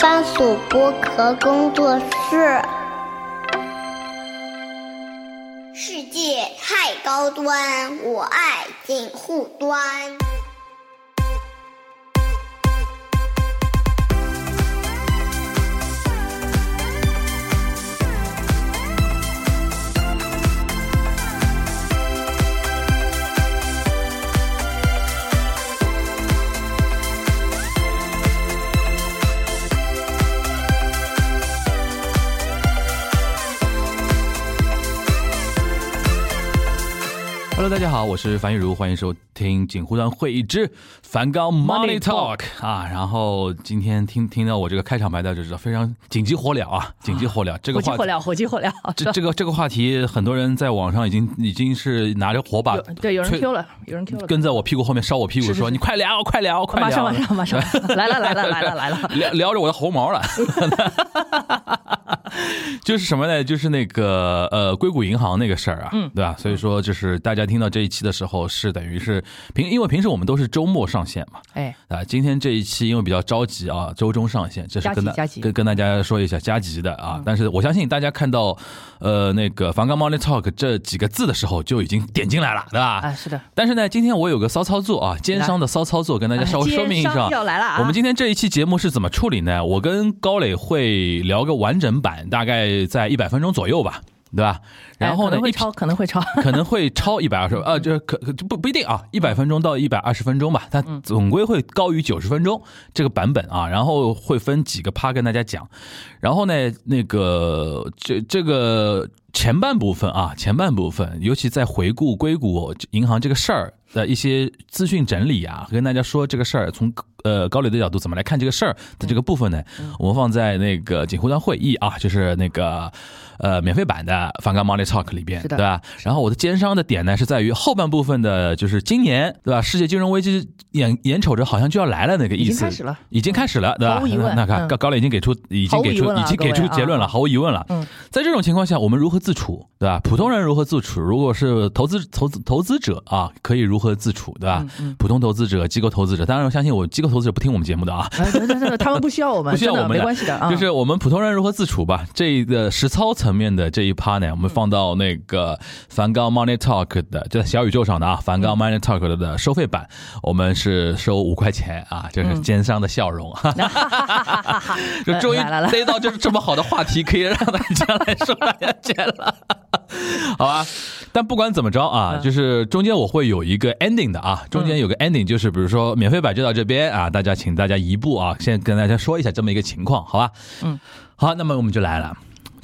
番薯剥壳工作室。世界太高端，我爱锦户端。Hello，大家好，我是樊玉茹，欢迎收听锦湖端会议之梵高 Money Talk 啊。然后今天听听到我这个开场白，大家就知道非常紧急火燎啊，紧急火燎。这个话火急火燎，火急火燎。这这个这个话题，很多人在网上已经已经是拿着火把，对，有人 Q 了，有人 Q 了，跟在我屁股后面烧我屁股，说你快聊快聊快聊，马上马上马上，来了来了来了来了，聊聊着我的猴毛了。就是什么呢？就是那个呃，硅谷银行那个事儿啊，嗯对吧？所以说，就是大家听到这一期的时候，是等于是平，因为平时我们都是周末上线嘛，哎，啊，今天这一期因为比较着急啊，周中上线，这是跟大跟跟大家说一下加急的啊。但是我相信大家看到呃那个梵高 Money Talk 这几个字的时候，就已经点进来了，对吧？啊，是的，但是呢，今天我有个骚操作啊，奸商的骚操作，跟大家稍微说明一奸下商要来了啊我们今天这一期节目是怎么处理呢？我跟高磊会聊个完整版，大概在一百分钟左右吧，对吧？然后呢，哎可能会超，可能会超，可能会超一百二十，呃，这可可不不一定啊，一百分钟到一百二十分钟吧，它总归会高于九十分钟这个版本啊，然后会分几个趴跟大家讲，然后呢，那个这这个前半部分啊，前半部分，尤其在回顾硅谷银行这个事儿的一些资讯整理啊，跟大家说这个事儿从呃高磊的角度怎么来看这个事儿的这个部分呢，我们放在那个锦湖端会议啊，就是那个呃免费版的梵高 Money Talk 里边，对吧？然后我的奸商的点呢是在于后半部分的，就是今年对吧？世界金融危机眼眼瞅着好像就要来了那个意思，已经开始了已经开始了，对吧？那看嗯高高磊已经给出已经给出已经给出结论了，啊毫无疑问了。嗯，在这种情况下，我们如何自处，对吧？普通人如何自处？如果是投资投资投资者啊，可以如何自处，对吧？嗯普通投资者、机构投资者，当然我相信我机构投资者不听我们节目的啊。他们不需要我们，不需要我们没关系的啊，就是我们普通人如何自处吧。这个实操层面的这一趴呢，我们放到那个梵高 Money Talk 的，就在小宇宙上的啊，梵高 Money Talk 的收费版，我们是收五块钱啊，就是奸商的笑容，就终于逮到就是这么好的话题，可以让大家来收大家钱了。好吧，但不管怎么着啊，嗯就是中间我会有一个 ending 的啊，中间有个 ending，就是比如说免费版就到这边啊，大家请大家移步啊，先跟大家说一下这么一个情况，好吧？嗯，好，那么我们就来了。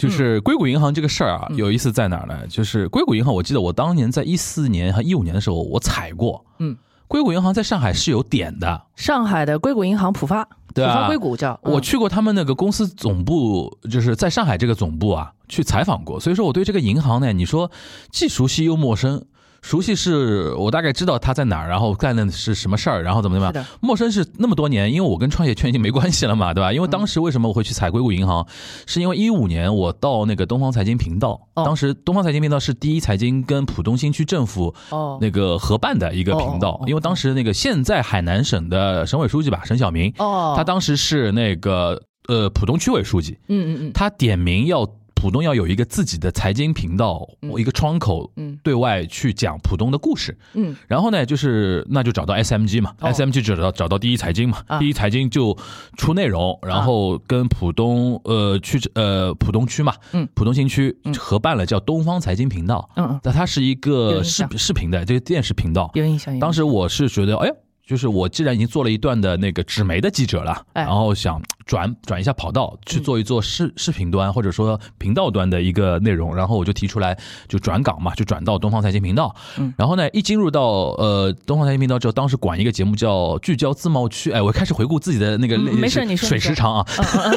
就是硅谷银行这个事儿啊，有意思在哪儿呢？就是硅谷银行，我记得我当年在一四年和一五年的时候，我踩过。嗯，硅谷银行在上海是有点的，上海的硅谷银行浦发，对啊浦发硅谷叫，嗯我去过他们那个公司总部，就是在上海这个总部啊，去采访过。所以说我对这个银行呢，你说既熟悉又陌生。熟悉是我大概知道他在哪儿，然后干的是什么事儿，然后怎么怎么样。陌生是那么多年，因为我跟创业圈已经没关系了嘛，对吧？因为当时为什么我会去踩硅谷银行，是因为一五年我到那个东方财经频道，哦。当时东方财经频道是第一财经跟浦东新区政府哦。那个合办的一个频道因为当时那个现在海南省的省委书记吧，沈晓明，哦，他当时是那个呃浦东区委书记，嗯嗯嗯。他点名要浦东要有一个自己的财经频道，一个窗口，嗯。对外去讲浦东的故事。嗯。然后呢，就是那就找到 SMG 嘛、哦。S m g 找到找到第一财经嘛，啊。第一财经就出内容，然后跟浦东呃区呃浦东区嘛，嗯。浦东新区合办了叫东方财经频道，嗯嗯，那它是一个视视频的这个电视频道，有印象，有印象。当时我是觉得，哎呀，就是我既然已经做了一段的那个纸媒的记者了，哎然后想转转一下跑道，去做一做视视频端或者说频道端的一个内容，然后我就提出来就转岗嘛，就转到东方财经频道。嗯然后呢，一进入到呃东方财经频道之后，当时管一个节目叫聚焦自贸区，哎，我开始回顾自己的那个嗯没事你说水时长啊。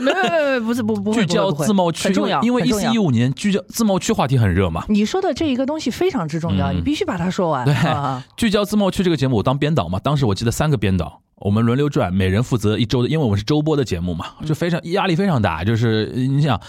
没没没没，不是不不会 聚焦自贸区，很重要，因为一四一五年聚焦自贸区话题很热嘛，你说的这一个东西非常之重要，嗯你必须把它说完。对啊 聚焦自贸区这个节目，我当编导嘛，当时我记得三个编导，我们轮流转，每人负责一周的，因为我们是周播的节目嘛，就非常压力非常大，就是你想，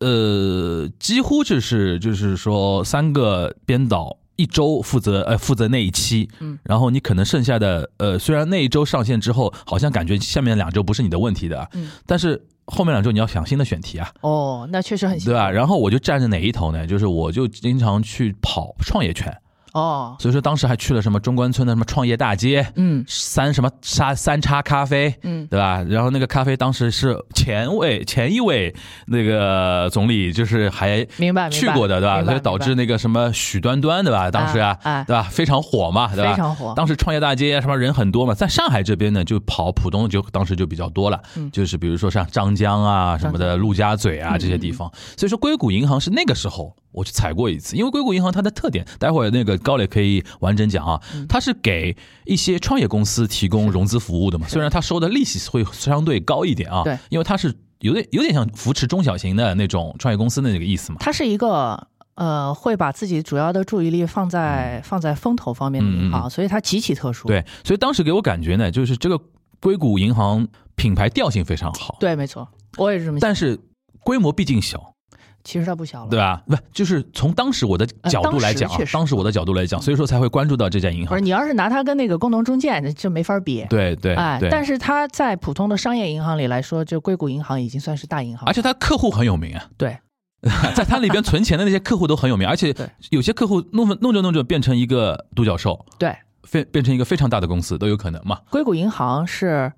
呃，几乎就是就是说三个编导。一周负责呃负责那一期，嗯，然后你可能剩下的呃虽然那一周上线之后，好像感觉下面两周不是你的问题的，嗯，但是后面两周你要想新的选题啊，哦，那确实很对吧？然后我就站在哪一头呢？就是我就经常去跑创业圈，哦，所以说当时还去了什么中关村的什么创业大街，嗯三什么沙三叉咖啡，嗯，对吧？然后那个咖啡当时是前位前一位那个总理，就是还明白去过的，对吧？所以导致那个什么许端端，对吧？当时啊，对吧？非常火嘛，对吧？非常火当时创业大街什么人很多嘛，在上海这边呢，就跑浦东就当时就比较多了，嗯就是比如说像张江啊什么的，陆家嘴啊这些地方。所以说硅谷银行是那个时候我去踩过一次，因为硅谷银行它的特点，待会儿那个高磊可以完整讲啊，他是给一些创业公司提供融资服务的嘛，虽然他收的利息会相对高一点啊，对，因为他是有点有点像扶持中小型的那种创业公司的那个意思嘛。他是一个呃，会把自己主要的注意力放在、放在风投方面的银行，嗯嗯所以它极其特殊。对，所以当时给我感觉呢，就是这个硅谷银行品牌调性非常好，对，没错，我也是这么想。但是规模毕竟小，其实它不小了，对吧？不，就是从当时我的角度来讲当时我的角度来讲，所以说才会关注到这家银行不是。你要是拿它跟那个工农中建，这没法比。对对哎，对，但是它在普通的商业银行里来说，就硅谷银行已经算是大银行。而且它客户很有名啊，对，在它里边存钱的那些客户都很有名，而且有些客户弄弄着弄着变成一个独角兽，对，变变成一个非常大的公司都有可能嘛。硅谷银行是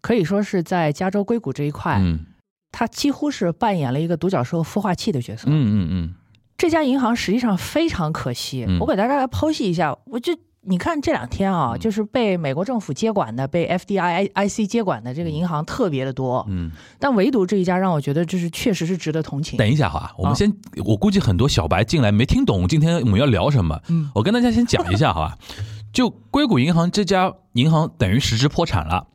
可以说是在加州硅谷这一块，嗯它几乎是扮演了一个独角兽孵化器的角色。嗯嗯嗯，这家银行实际上非常可惜，嗯我给大家来剖析一下。我就你看这两天啊，嗯就是被美国政府接管的、被 FDIC 接管的这个银行特别的多，嗯，但唯独这一家让我觉得就是确实是值得同情。等一下哈，我们啊先，我估计很多小白进来没听懂今天我们要聊什么，嗯我跟大家先讲一下好吧。就硅谷银行这家银行等于实质破产了，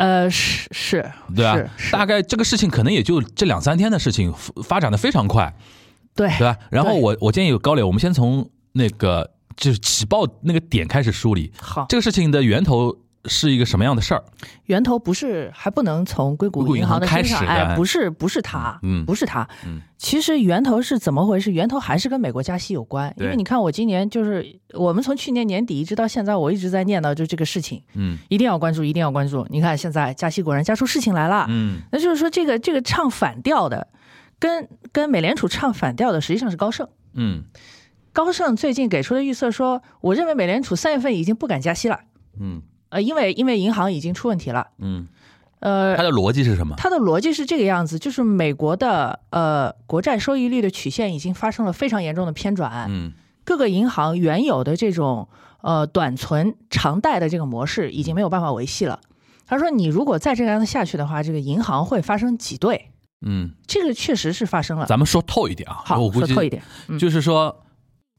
呃，是是，对吧是？是大概这个事情可能也就这两三天的事情，发发展的非常快，对对吧？然后我我建议有高磊，我们先从那个就是起爆那个点开始梳理，好，这个事情的源头是一个什么样的事儿？源头不是还不能从硅硅谷谷银行的开身上，始哎，不是不是它，嗯不是它，嗯其实源头是怎么回事？源头还是跟美国加息有关，因为你看我今年就是我们从去年年底一直到现在，我一直在念叨就这个事情，嗯。一定要关注，一定要关注。你看现在加息果然加出事情来了，嗯。那就是说这个这个唱反调的，跟跟美联储唱反调的实际上是高盛。嗯。高盛最近给出的预测说，我认为美联储三月份已经不敢加息了，嗯呃，因为因为银行已经出问题了，嗯，呃它，的逻辑是什么？它的逻辑是这个样子，就是美国的呃国债收益率的曲线已经发生了非常严重的偏转，嗯各个银行原有的这种呃短存长贷的这个模式已经没有办法维系了。他说，你如果再这样子下去的话，这个银行会发生挤兑，嗯，这个确实是发生了。咱们说透一点啊，好，我估计说透一点，嗯就是说，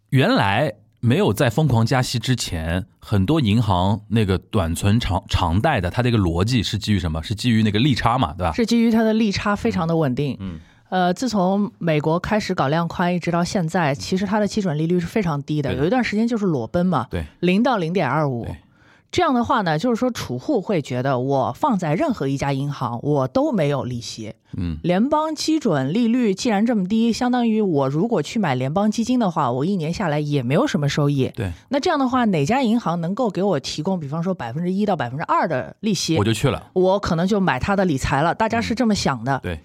原来没有在疯狂加息之前，很多银行那个短存长长贷的，它这个逻辑是基于什么？是基于那个利差嘛，对吧？是基于它的利差非常的稳定。嗯呃，自从美国开始搞量宽，一直到现在，其实它的基准利率是非常低的，的有一段时间就是裸奔嘛，对，零到零点二五对。这样的话呢，就是说储户会觉得我放在任何一家银行，我都没有利息。嗯联邦基准利率既然这么低，相当于我如果去买联邦基金的话，我一年下来也没有什么收益。对，那这样的话，哪家银行能够给我提供，比方说百分之一到百分之二的利息，我就去了。我可能就买它的理财了。大家是这么想的。对，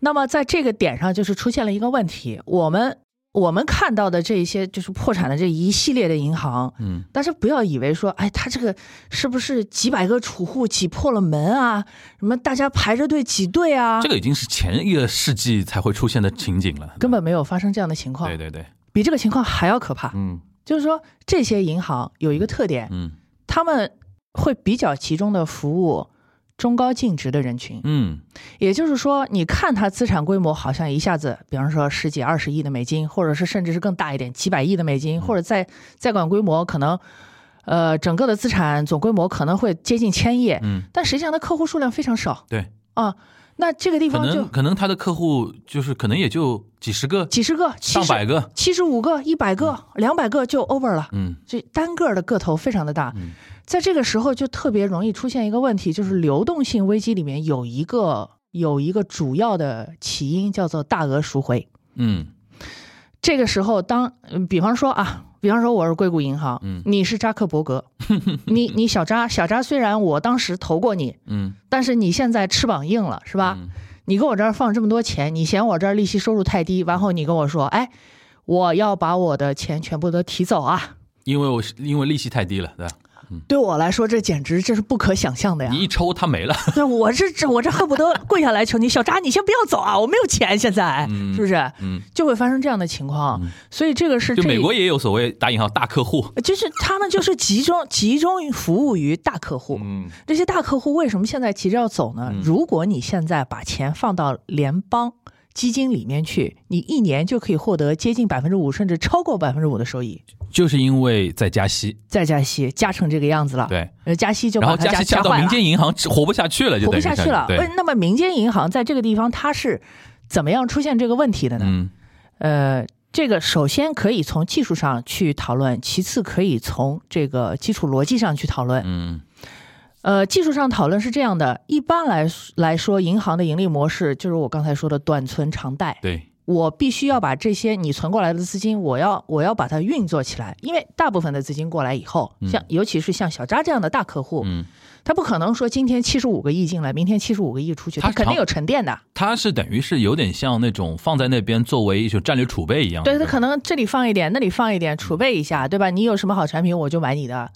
那么在这个点上，就是出现了一个问题，我们我们看到的这一些就是破产的这一系列的银行，嗯但是不要以为说，哎，他这个是不是几百个储户挤破了门啊？什么大家排着队挤兑啊？这个已经是前一个世纪才会出现的情景了。根本没有发生这样的情况对，对对，比这个情况还要可怕。嗯就是说，这些银行有一个特点，嗯他们会比较集中的服务中高净值的人群。嗯也就是说，你看它资产规模好像一下子，比方说十几二十亿的美金，或者是甚至是更大一点，几百亿的美金，或者在在管规模，可能呃整个的资产总规模可能会接近千亿，嗯，但实际上他客户数量非常少对，啊。那这个地可方就能可能他的客户就是可能也就几十个、几十个、上百个。七十五个、一百个、两百个就 over 了。嗯这单个的个头非常的大嗯，在这个时候就特别容易出现一个问题，就是流动性危机里面有一个有一个主要的起因叫做大额赎回。嗯这个时候当，嗯比方说啊，比方说我是硅谷银行，嗯你是扎克伯格，你你小扎小扎，虽然我当时投过你，嗯但是你现在翅膀硬了，是吧？嗯你给我这儿放这么多钱，你嫌我这儿利息收入太低，然后你跟我说，哎，我要把我的钱全部都提走啊！因为我是因为利息太低了，对吧？对我来说，这简直这是不可想象的呀！你一抽它没了，对，我这这我这恨不得跪下来求你，小扎，你先不要走啊！我没有钱，现在、嗯是不是？嗯，就会发生这样的情况，所以这个是这就美国也有所谓打引号大客户，就是他们就是集中 集中服务于大客户。嗯这些大客户为什么现在急着要走呢？嗯如果你现在把钱放到联邦基金里面去，你一年就可以获得接近百分之五，甚至超过百分之五的收益。就是因为在加息，在加息加成这个样子了，对，呃，加息就然后把它加息加到民间银行活不下去了，就活不下去了。对呃，那么民间银行在这个地方它是怎么样出现这个问题的呢？嗯呃，这个首先可以从技术上去讨论，其次可以从这个基础逻辑上去讨论。嗯呃，技术上讨论是这样的，一般来来说，银行的盈利模式就是我刚才说的短存长贷。对，我必须要把这些你存过来的资金，我要我要把它运作起来，因为大部分的资金过来以后，像尤其是像小扎这样的大客户，嗯，他不可能说今天七十五个亿进来，明天七十五个亿出去，他肯定有沉淀的。他是等于是有点像那种放在那边作为一种战略储备一样，对他可能这里放一点，那里放一点，储备一下，对吧？你有什么好产品，我就买你的，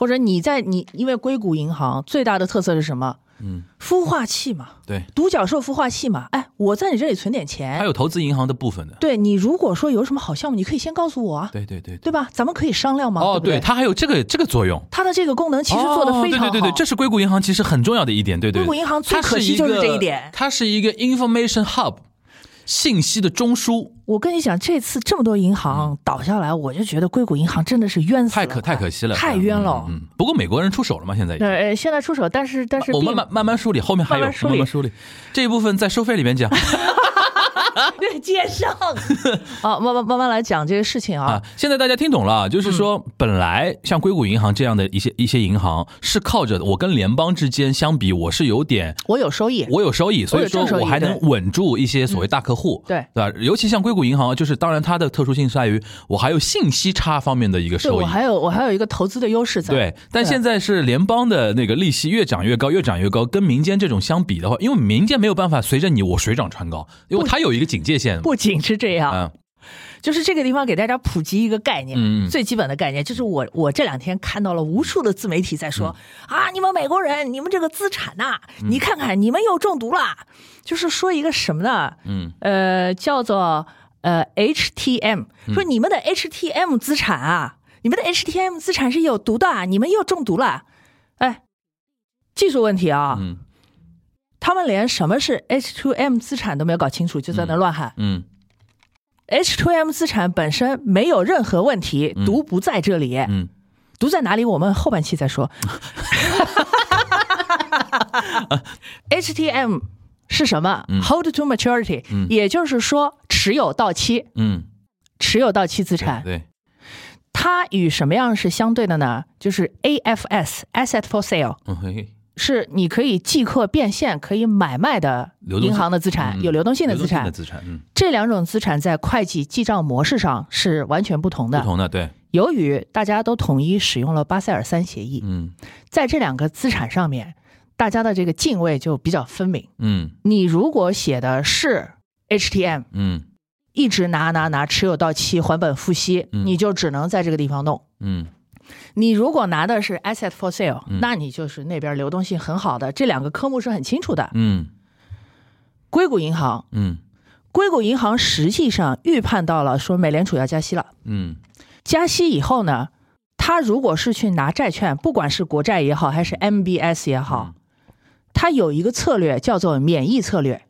或者你在你因为硅谷银行最大的特色是什么？嗯，孵化器嘛，对，独角兽孵化器嘛。哎，我在你这里存点它钱，有投资银行的部分的，对你如果说有什么好项目，你可以先告诉我啊，对对对。对吧？咱们可以商量嘛。哦，对它还有这个这个作用。它的这个功能其实做的非常好。哦对对对对，这是硅谷银行其实很重要的一点，对对。对硅谷银行最可惜就是这一点它是一个 information hub，信息的中枢，我跟你讲，这次这么多银行倒下来，我就觉得硅谷银行真的是冤死了，太可太可惜了，太冤了。嗯，嗯不过美国人出手了吗，现在已经。对，呃现在出手，但是但是我慢慢慢慢梳理，后面还有慢慢梳理。这一部分在收费里面讲 对接上 啊，慢慢慢慢来讲这个事情啊啊。现在大家听懂了，就是说，本来像硅谷银行这样的一些一些银行是靠着我跟联邦之间相比，我是有点我有收益，我有收益，所以说我还能稳住一些所谓大客户，对对吧？尤其像硅谷银行，就是当然它的特殊性是在于我还有信息差方面的一个收益。我还有我还有一个投资的优势在。对，但现在是联邦的那个利息越涨越高，越涨越高，跟民间这种相比的话，因为民间没有办法随着你我水涨船高，因为它有一个警戒线。不仅是这样，嗯。就是这个地方给大家普及一个概念，嗯嗯。最基本的概念就是我我这两天看到了无数的自媒体在说、嗯啊，你们美国人，你们这个资产呐、你看看你们又中毒了，就是说一个什么呢？嗯。呃，叫做呃 HTM，说你们的 HTM 资产啊，你们的 HTM 资产是有毒的啊，你们又中毒了，哎，技术问题啊，嗯他们连什么是 H2M 资产都没有搞清楚，就在那乱喊。嗯。H2M 资产本身没有任何问题，毒不在这里，嗯。毒在哪里？我们后半期再说。HTM 是什么、h o l d to maturity，、也就是说持有到期，嗯，持有到期资产，对，它与什么样是相对的呢？就是 AFS Asset for Sale，嗯嘿，是你可以即刻变现、可以买卖的银行的资产，嗯有流动性的资产流动性的。资产，嗯，这两种资产在会计记账模式上是完全不同的。不同的，对，由于大家都统一使用了巴塞尔三协议，嗯在这两个资产上面，大家的这个泾渭就比较分明。嗯你如果写的是 HTM，嗯一直拿拿拿，持有到期，还本付息，嗯你就只能在这个地方弄。嗯你如果拿的是 Asset for Sale，、嗯。那你就是那边流动性很好的，这两个科目是很清楚的。嗯。硅谷银行，嗯。硅谷银行实际上预判到了说美联储要加息了。嗯。加息以后呢，他如果是去拿债券，不管是国债也好，还是 MBS 也好，他有一个策略叫做免疫策略。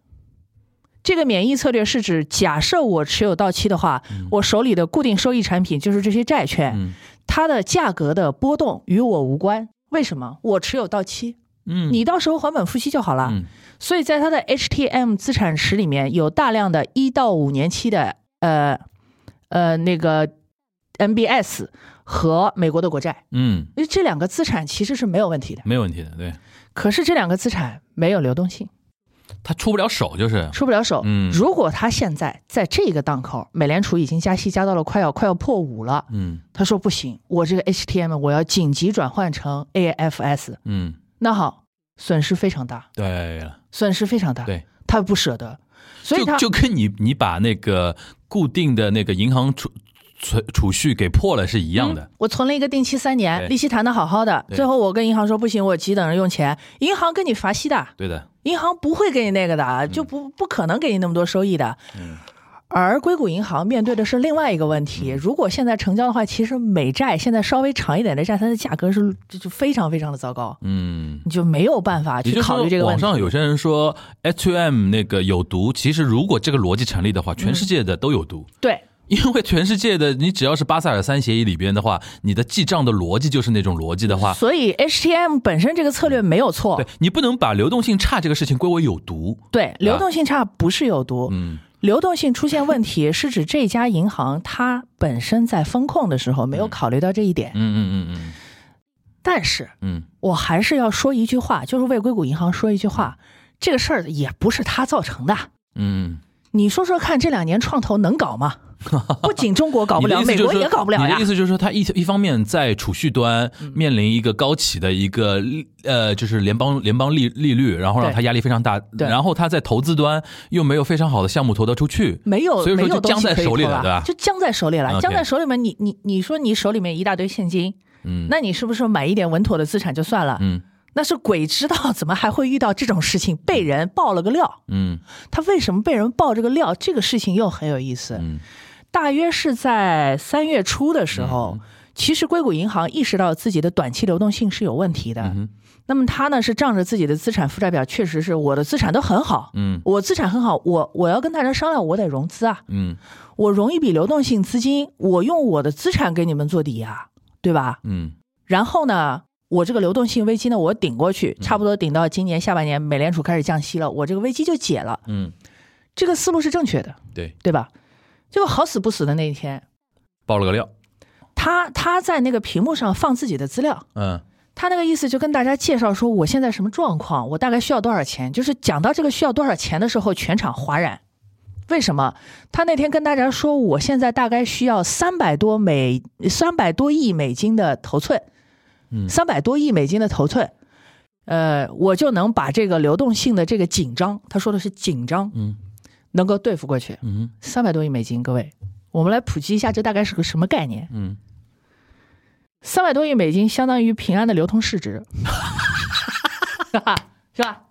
这个免疫策略是指，假设我持有到期的话，我手里的固定收益产品就是这些债券，嗯它的价格的波动与我无关。为什么？我持有到期，嗯，你到时候还本付息就好了。嗯所以在它的 HTM 资产池里面有大量的一到五年期的呃呃那个 MBS 和美国的国债，嗯，因为这两个资产其实是没有问题的。没有问题的，对，可是这两个资产没有流动性，他出不了手，就是，出不了手。嗯。如果他现在在这个档口，美联储已经加息加到了快要快要破五了，嗯。他说不行，我这个 HTM 我要紧急转换成 AFS，嗯，那好，损失非常大，对。了，损失非常大。对，他不舍得，所以他就就跟你你把那个固定的那个银行储存储蓄给破了是一样的。我存了一个定期三年，利息谈的好好的，最后我跟银行说不行，我急等着用钱，银行跟你罚息的，对的，银行不会给你那个的，嗯就不不可能给你那么多收益的。而硅谷银行面对的是另外一个问嗯题，如果现在成交的话，其实美债现在稍微长一点的债，它的价格是就就非常非常的糟糕，嗯。你就没有办法去考虑这个问题。网上有些人说 H2M 那个有毒，其实如果这个逻辑成立的话，全世界的都有毒。对，因为全世界的你只要是巴塞尔三协议里边的话，你的记账的逻辑就是那种逻辑的话，所以 HTM 本身这个策略没有错对，你不能把流动性差这个事情归为有毒。对，流动性差不是有毒，嗯流动性出现问题是指这家银行它本身在风控的时候没有考虑到这一点。嗯嗯嗯嗯但是嗯我还是要说一句话，就是为硅谷银行说一句话，这个事儿也不是他造成的。嗯你说说看，这两年创投能搞吗？不仅中国搞嗯，不了，美国也搞不了呀你的意。思就是说，他一一方面在储蓄端嗯面临一个高企的一个呃，就是联邦联邦利利率，然后让对它压力非常大。对然后他在投资端又没有非常好的项目投得出去。没有，所以说就僵在手里了，对吧？就僵在手里了，僵在手里面，你你你说你手里面一大堆现金，嗯那你是不是买一点稳妥的资产就算了？嗯那是鬼知道怎么还会遇到这种事情，被人爆了个料。嗯他为什么被人爆这个料？这个事情又很有意思。嗯大约是在三月初的时候，其实硅谷银行意识到自己的短期流动性是有问题的。嗯那么他呢是仗着自己的资产负债表，确实是我的资产都很好，嗯。我资产很好，我我要跟大家商量，我得融资啊，嗯。我融一笔流动性资金，我用我的资产给你们做抵押，对吧？嗯。然后呢，我这个流动性危机呢，我顶过去，差不多顶到今年下半年，美联储开始降息了，我这个危机就解了。嗯，这个思路是正确的，对，对吧？结果好死不死的那一天，爆了个料。他他在那个屏幕上放自己的资料，嗯他那个意思就跟大家介绍说我现在什么状况，我大概需要多少钱。就是讲到这个需要多少钱的时候，全场哗然。为什么？他那天跟大家说，我现在大概需要三百多美三百多亿美金的头寸，嗯三百多亿美金的头寸，呃，我就能把这个流动性的这个紧张，他说的是紧张，嗯能够对付过去。嗯三百多亿美金，各位，我们来普及一下，这大概是个什么概念？嗯，三百多亿美金相当于平安的流通市值，是吧？是吧？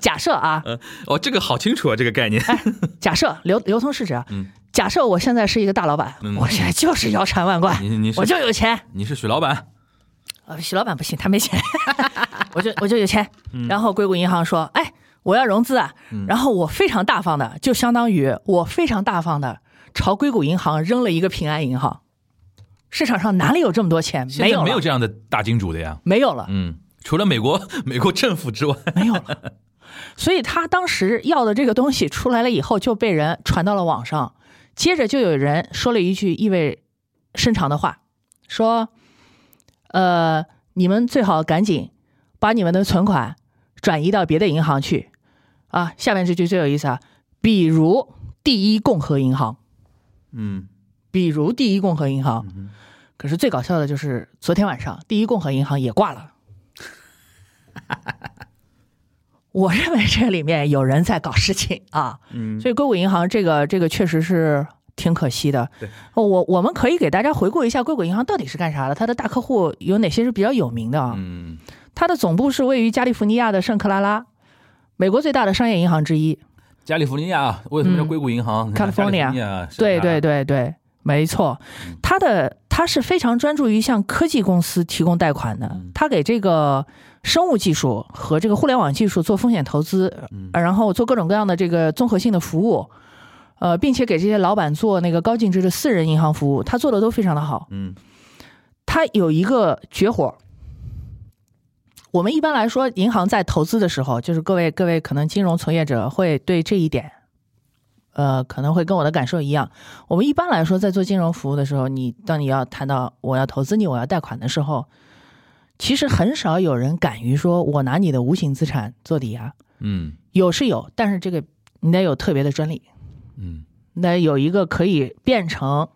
假设啊，哦，这个好清楚啊，这个概念。假设流流通市值啊，嗯假设我现在是一个大老板，嗯我现在就是腰缠万贯，你你我就有钱。你是许老板。呃，许老板不行，他没钱，我就我就有钱。嗯然后硅谷银行说，哎，我要融资啊，然后我非常大方的，就相当于我非常大方的朝硅谷银行扔了一个平安银行。市场上哪里有这么多钱？没有，没有这样的大金主的呀。没有了。嗯，除了美国 美国政府之外。没有了。所以他当时要的这个东西出来了以后，就被人传到了网上。接着就有人说了一句意味深长的话，说：“呃，你们最好赶紧把你们的存款转移到别的银行去啊。”下面这句最有意思啊，比如第一共和银行，嗯比如第一共和银行。可是最搞笑的就是昨天晚上，第一共和银行也挂了。我认为这里面有人在搞事情啊，嗯所以硅谷银行这个这个确实是挺可惜的。对哦我我们可以给大家回顾一下硅谷银行到底是干啥的，它的大客户有哪些是比较有名的啊？嗯它的总部是位于加利福尼亚的圣克拉拉，美国最大的商业银行之一。加利福尼亚为什么叫嗯硅谷银行？California 对对对对，没错，它的它是非常专注于向科技公司提供贷款的，它给这个生物技术和这个互联网技术做风险投资，呃然后做各种各样的这个综合性的服务，呃，并且给这些老板做那个高净值的私人银行服务，他做的都非常的好。嗯。它有一个绝活。我们一般来说，银行在投资的时候，就是各位各位可能金融从业者会对这一点，呃，可能会跟我的感受一样。我们一般来说，在做金融服务的时候，你当你要谈到我要投资你，我要贷款的时候，其实很少有人敢于说我拿你的无形资产做抵押，嗯有是有，但是这个你得有特别的专利，嗯那有一个可以变成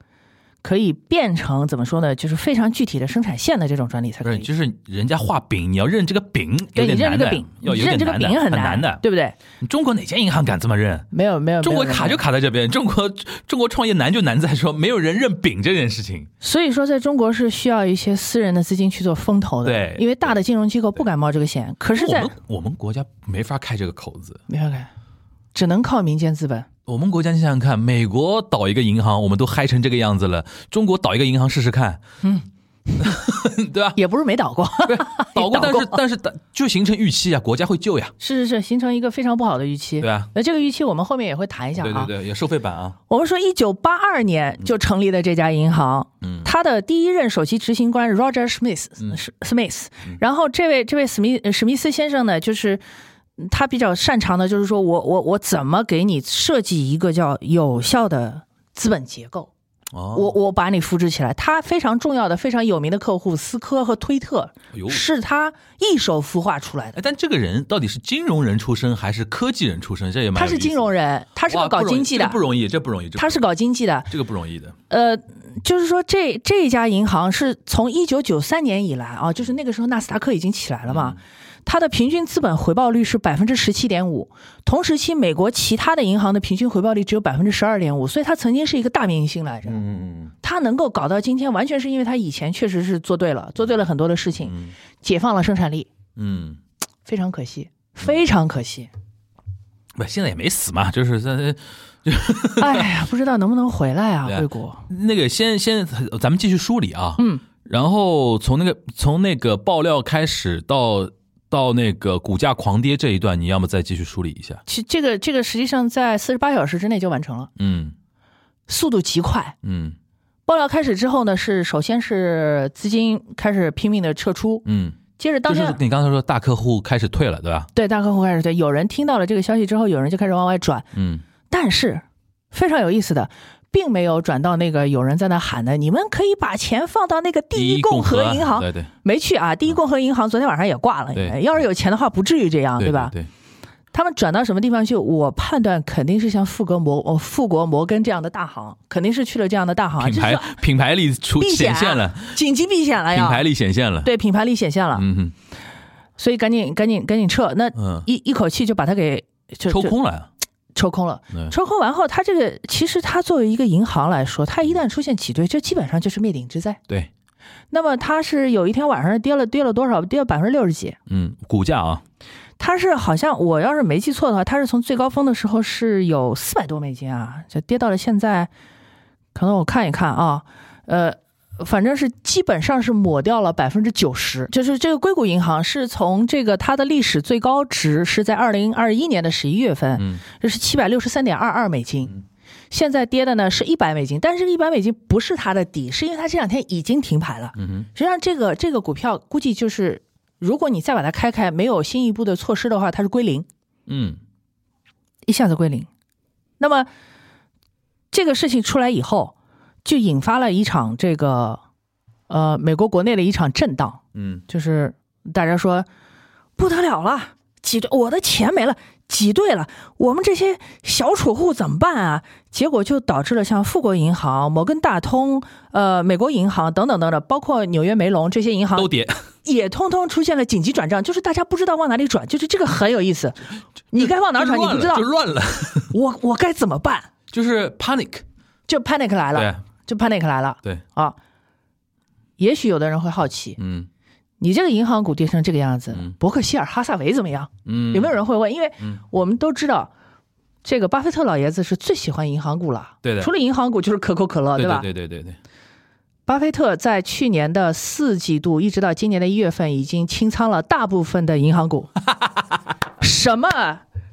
可以变成怎么说呢？就是非常具体的生产线的这种专利才可以。就是人家画饼，你要认这个饼有对你点难的，认这个饼，要有认这个饼很难的。对不对？中国哪家银行敢这么认？没有没有，中国卡就。卡在这边，中国中国创业难就难在说没有人认饼这件事情。所以说，在中国是需要一些私人的资金去做风投的，对因为大的金融机构不敢冒这个险。可是在，我们我们国家没法开这个口子。没法开，只能靠民间资本。我们国家你想想看，美国倒一个银行，我们都嗨成这个样子了，中国倒一个银行试试看，嗯，对吧？也不是没倒过，对，倒过，但是但是就形成预期啊，国家会救呀，是是是，形成一个非常不好的预期。对啊，那这个预期我们后面也会谈一下啊。对对对，也收费版啊，我们说，一九八二年就成立的这家银行，嗯。他的第一任首席执行官是 Roger Smith，、嗯。是 Smith，然后这位这位史密史密斯先生呢，就是嗯他比较擅长的，就是说我我我怎么给你设计一个叫有效的资本结构。哦，我我把你复制起来。他非常重要的、非常有名的客户思科和推特哎，是他一手孵化出来的。哎，但这个人到底是金融人出身还是科技人出身？这也他是金融人，他是个搞经济的不，容易这不容易，这不容易，他是搞经济的。这个不容易的，呃，就是说这这家银行是从一九九三年以来啊，就是那个时候纳斯达克已经起来了嘛，嗯它的平均资本回报率是百分之十七点五，同时期美国其他的银行的平均回报率只有百分之十二点五，所以它曾经是一个大明星来着。嗯嗯嗯它能够搞到今天，完全是因为它以前确实是做对了，做对了很多的事情，嗯解放了生产力，嗯，非常可惜，非常可惜。不，现在也没死嘛，就是在 哎呀，不知道能不能回来啊，对啊惠国。那个先先咱们继续梳理啊，嗯，然后从那个从那个爆料开始到到那个股价狂跌这一段，你要么再继续梳理一下，其这个这个实际上在四十八小时之内就完成了，嗯。速度极快。嗯。爆料开始之后呢，是首先是资金开始拼命的撤出，嗯，接着当天、就是你刚才说大客户开始退了，对吧？对大客户开始退，有人听到了这个消息之后，有人就开始往外转，嗯。但是非常有意思的，并没有转到那个有人在那喊的，你们可以把钱放到那个第一共和银行，对对。没去啊，第一共和银行昨天晚上也挂了，要是有钱的话，不至于这样，对吧？对，他们转到什么地方去？我判断肯定是像富格摩、呃富国摩根这样的大行，肯定是去了这样的大行啊，品牌品牌力出现了，紧急避险了呀，品牌力显现了，对品牌力显现了，嗯哼。所以赶紧赶紧赶紧撤，那嗯，一一口气就把它给抽空了，抽空了。嗯抽空完后，它这个其实它作为一个银行来说，它一旦出现挤兑，这基本上就是灭顶之灾。对，那么它是有一天晚上跌了跌了多少？跌了百分之六十几。嗯，股价啊，它是好像我要是没记错的话，它是从最高峰的时候是有四百多美金啊，就跌到了现在，可能我看一看啊，呃，反正是基本上是抹掉了百分之九十。就是这个硅谷银行是从这个它的历史最高值是在二零二一年的十一月份，嗯这是七百六十三点二二美金。现在跌的呢是一百美金，但是一百美金不是它的底，是因为它这两天已经停牌了。嗯哼，实际上，这个这个股票估计就是，如果你再把它开开，没有新一步的措施的话，它是归零，嗯一下子归零。那么这个事情出来以后，就引发了一场这个呃美国国内的一场震荡，嗯。就是大家说不得了了，挤兑我的钱没了，挤兑了，我们这些小储户怎么办啊？结果就导致了像富国银行、摩根大通、呃美国银行等等等等，包括纽约梅隆这些银行都跌，也通通出现了紧急转账，就是大家不知道往哪里转，就是这个很有意思。你该往哪儿转，你不知道。就，乱了，我我该怎么办？就是 panic，就 panic 来了，对就 panic 来了对，啊！也许有的人会好奇，嗯你这个银行股跌成这个样子嗯，伯克希尔哈萨韦怎么样？嗯，有没有人会问？因为嗯我们都知道，这个巴菲特老爷子是最喜欢银行股了。对的除了银行股就是可口可乐，对吧？对对对对对，巴菲特在去年的四季度一直到今年的一月份，已经清仓了大部分的银行股。什么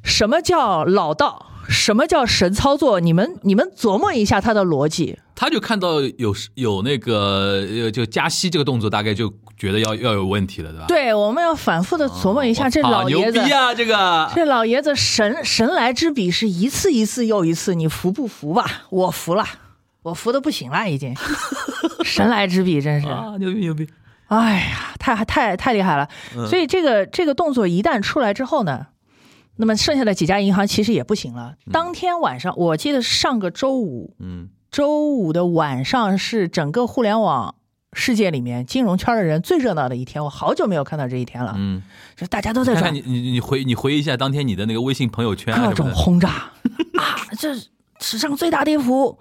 什么叫老道？什么叫神操作？你们你们琢磨一下他的逻辑。他就看到有有那个呃，就加息这个动作，大概就觉得要要有问题了，对吧？对，我们要反复的琢磨一下，这老爷子牛逼啊，这个这老爷子神神来之笔是一次一次又一次，你服不服吧？我服了，我服的不行了，已经。神来之笔真是，啊，牛逼牛逼，哎呀，太太太厉害了。嗯所以这个这个动作一旦出来之后呢，那么剩下的几家银行其实也不行了。当天晚上，我记得上个周五，嗯。周五的晚上是整个互联网世界里面金融圈的人最热闹的一天，我好久没有看到这一天了，嗯，就大家都在转。看看你你你回你回忆一下当天你的那个微信朋友圈啊各种轰炸。啊，这史上最大跌幅。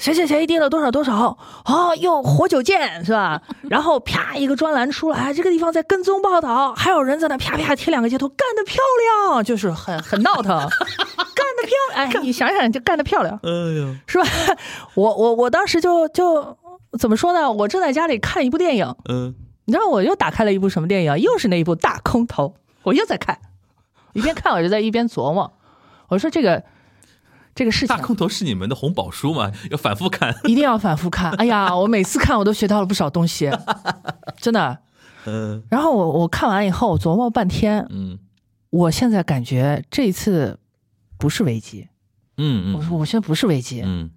谁谁谁跌了多少多少？哦，又活久见是吧？然后啪一个专栏出来，这个地方在跟踪报道，还有人在那啪啪贴两个截图，干得漂亮，就是很很闹腾，干得漂亮。哎，你想想就干得漂亮，哎呦，是吧？我我我当时就就怎么说呢？我正在家里看一部电影，嗯，你知道我又打开了一部什么电影？又是那一部大空头，我又在看，一边看我就在一边琢磨，我说这个这个事情。大空头是你们的红宝书嘛，要反复看，一定要反复看。哎呀，我每次看我都学到了不少东西，真的。嗯。然后我我看完以后，我琢磨半天，嗯。我现在感觉这一次不是危机，嗯嗯。我说我现在不是危机，嗯。